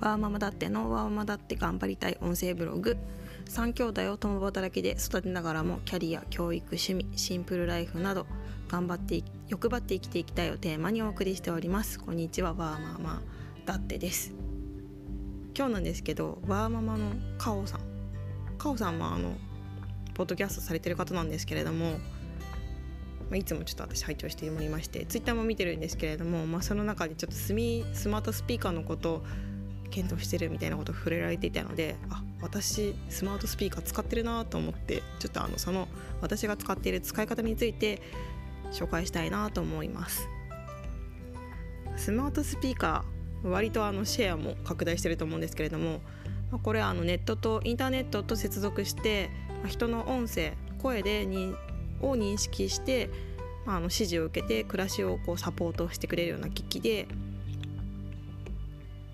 ワーママだってのワーママだって頑張りたい音声ブログ。3兄弟を共働きで育てながらもキャリア教育趣味シンプルライフなど頑張って欲張って生きていきたいをテーマにお送りしております。こんにちはワーママだってです。今日なんですけどワーママのカオさん。カオさんはあのポッドキャストされてる方なんですけれどもまあ、いつもちょっと私拝聴しておりましてツイッターも見てるんですけれども、まあ、その中でちょっとスミスマートスピーカーのこと検討してるみたいなことを触れられていたのであ私スマートスピーカー使ってるなと思ってちょっとあのその私が使っている使い方について紹介したいなと思います。スマートスピーカー割とあのシェアも拡大してると思うんですけれどもこれはあのネットとインターネットと接続して人の音声声でにを認識して、まあ、あの指示を受けて暮らしをこうサポートしてくれるような機器で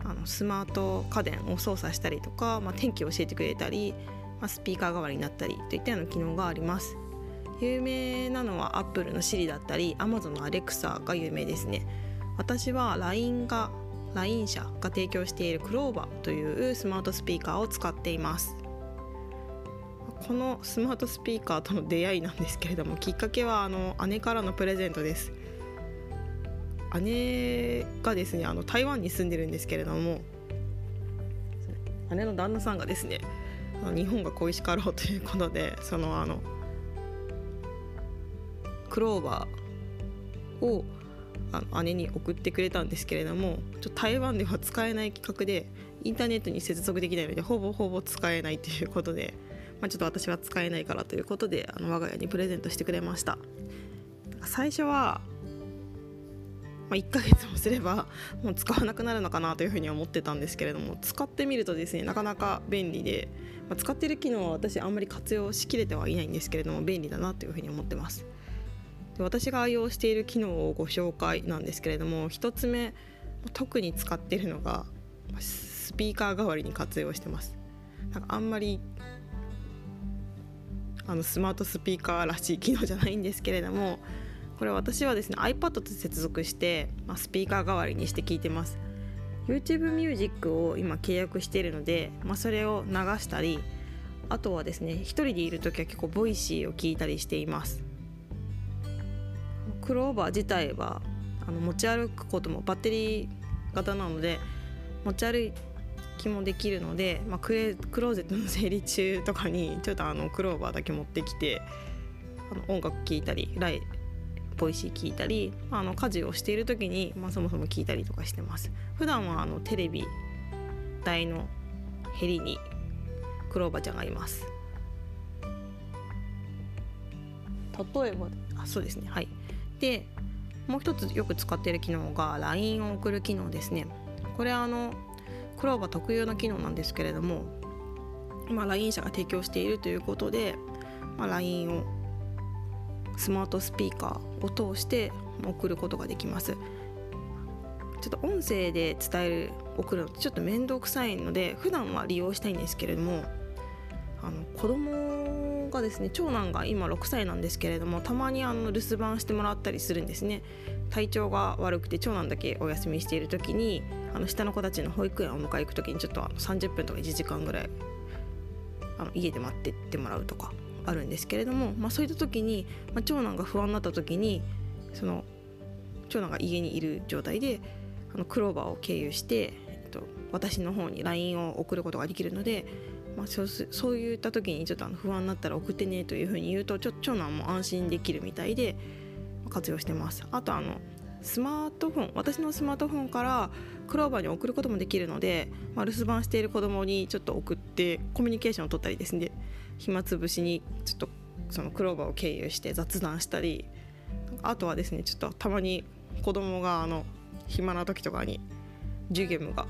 あのスマート家電を操作したりとか、まあ、天気を教えてくれたり、まあ、スピーカー代わりになったりといったような機能があります。有名なのは Apple の Siri だったり Amazon の Alexa が有名ですね。私は LINE が LINE 社が提供している Clover というスマートスピーカーを使っています。このスマートスピーカーとの出会いなんですけれどもきっかけはあの姉からのプレゼントです姉がですねあの台湾に住んでるんですけれども姉の旦那さんがですね日本が恋しかろうということでそのあのクローバーをあの姉に送ってくれたんですけれどもちょ台湾では使えない企画でインターネットに接続できないのでほぼほぼ使えないということでまあ、ちょっと私は使えないからということであの我が家にプレゼントしてくれました。最初は、まあ、1ヶ月もすればもう使わなくなるのかなというふうに思ってたんですけれども使ってみるとですねなかなか便利で、まあ、使ってる機能は私あんまり活用しきれてはいないんですけれども便利だなというふうに思ってます。で私が愛用している機能をご紹介なんですけれども1つ目特に使ってるのがスピーカー代わりに活用してます。なんかあんまりあのスマートスピーカーらしい機能じゃないんですけれどもこれ私はですね iPad と接続して、まあ、スピーカー代わりにして聞いてます。YouTube ミュージックを今契約しているので、まあ、それを流したりあとはですね一人でいる時は結構 Voicy を聞いたりしています。 Clova 自体はあの持ち歩くこともバッテリー型なので持ち歩気もできるので、まあ、クレクローゼットの整理中とかにちょっとあの Clova だけ持ってきてあの音楽聴いたりライ Voicy 聞いたり、まあ、あの家事をしている時に、まあ、そもそも聞いたりとかしてます。普段はあのテレビ台のヘリに Clova ちゃんがいます。例えば？あそうですね。はい。でもう一つよく使っている機能が LINE を送る機能ですね。これあのクローバー特有の機能なんですけれども、まあ、LINE 社が提供しているということで、まあ、LINE をスマートスピーカーを通して送ることができます。ちょっと音声で伝える送るのってちょっと面倒くさいので普段は利用したいんですけれどもあの子供がですね長男が今6歳なんですけれどもたまにあの留守番してもらったりするんですね。体調が悪くて長男だけお休みしている時にあの下の子たちの保育園を迎え行く時にちょっとあの30分とか1時間ぐらいあの家で待ってってもらうとか。あるんですけれども、まあ、そういった時に、まあ、長男が不安になった時にその長男が家にいる状態であのクローバーを経由して、えっと、私の方に LINE を送ることができるので、まあ、そうそういった時にちょっとあの不安になったら送ってねというふうに言うとちょ長男も安心できるみたいで活用してます。あとあのスマートフォン私のスマートフォンからクローバーに送ることもできるので、まあ、留守番している子供にちょっと送ってコミュニケーションを取ったりですね。暇つぶしにちょっとそのクローバーを経由して雑談したりあとはですねちょっとたまに子供があの暇な時とかにジュゲムが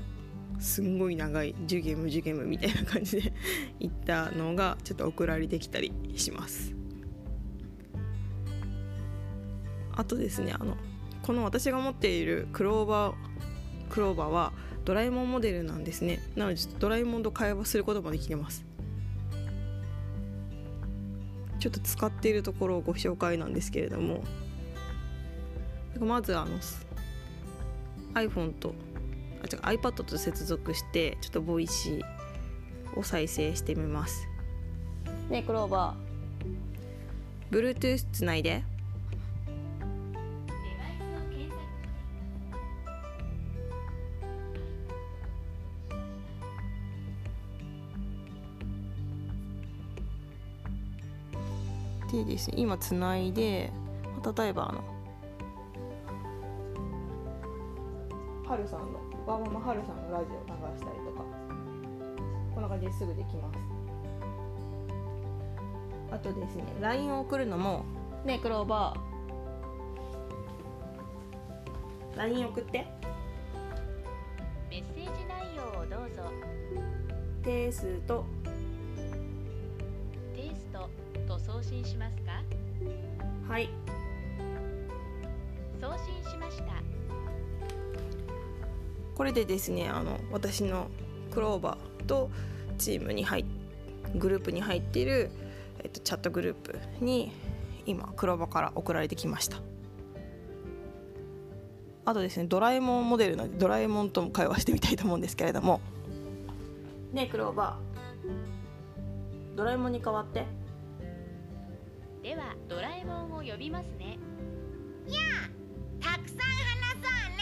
すんごい長いジュゲムジュゲムみたいな感じで 言ったのがちょっと送られてきたりします。あとですねあのこの私が持っている Clova Clova はドラえもんモデルなんですね。なのでドラえもんと会話することもできてます。ちょっと使っているところをご紹介なんですけれども。まずあの iPhone と違う iPad と接続してちょっと Voicy を再生してみます。ねクローバー。Bluetooth つないででですね。今つないで例えばあのはるさんのワーママはるさんのラジオ流したりとか。こんな感じですぐできます。あとですね LINE を送るのもねクローバー。LINE 送って。メッセージ内容をどうぞ。定数と送信しますか？はい。送信しました。これでですねあの私のクローバーとチームに入っグループに入っている、えっと、チャットグループに今クローバーから送られてきました。あとですねドラえもんモデルなのでドラえもんとも会話してみたいと思うんですけれども。ねえクローバー。ドラえもんに代わってではドラえもんを呼びますね。たくさん話そうね。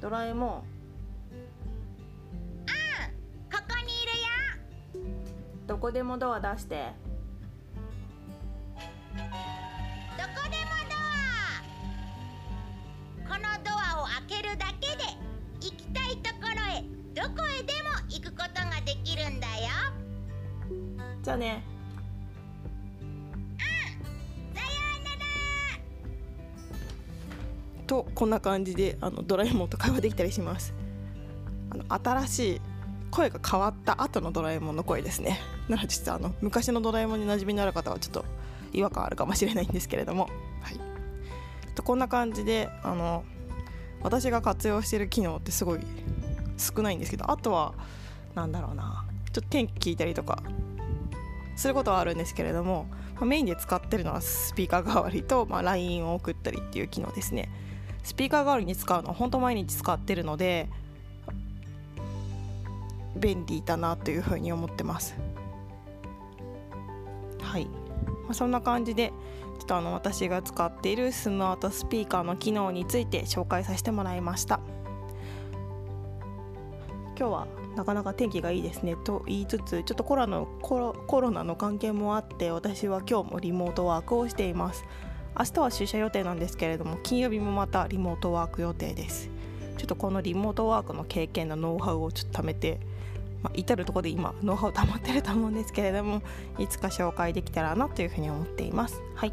ドラえもんここにいるよ。どこでもドア出して。どこでもドア。このドアを開けるだけで行きたいところへどこへでも行くことができるんだよ。じゃあねとこんな感じであのドラえもんと会話できたりします。あの新しい声が変わった後のドラえもんの声ですね。なのでちょっとあの昔のドラえもんに馴染みのある方はちょっと違和感あるかもしれないんですけれども、はい、とこんな感じであの私が活用してる機能ってすごい少ないんですけどあとはなんだろうな。ちょっと天気聞いたりとかすることはあるんですけれども、まあメインで使ってるのはスピーカー代わりと、まあ、LINE を送ったりっていう機能ですね。スピーカー代わりに使うのは本当毎日使ってるので便利だなというふうに思ってます。はい、まあ、そんな感じでちょっとあの私が使っているスマートスピーカーの機能について紹介させてもらいました。今日はなかなか天気がいいですね。と言いつつちょっとコロナのコロコロナの関係もあって私は今日もリモートワークをしています。明日は出社予定なんですけれども金曜日もまたリモートワーク予定です。ちょっとこのリモートワークの経験のノウハウをちょっと貯めて、まあ、至るところで今ノウハウ溜まってると思うんですけれどもいつか紹介できたらなというふうに思っています。はい。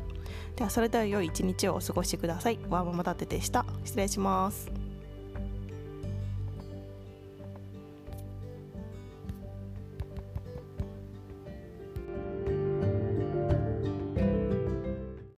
ではそれでは良い一日をお過ごしください。ワーママ立てでした。失礼します。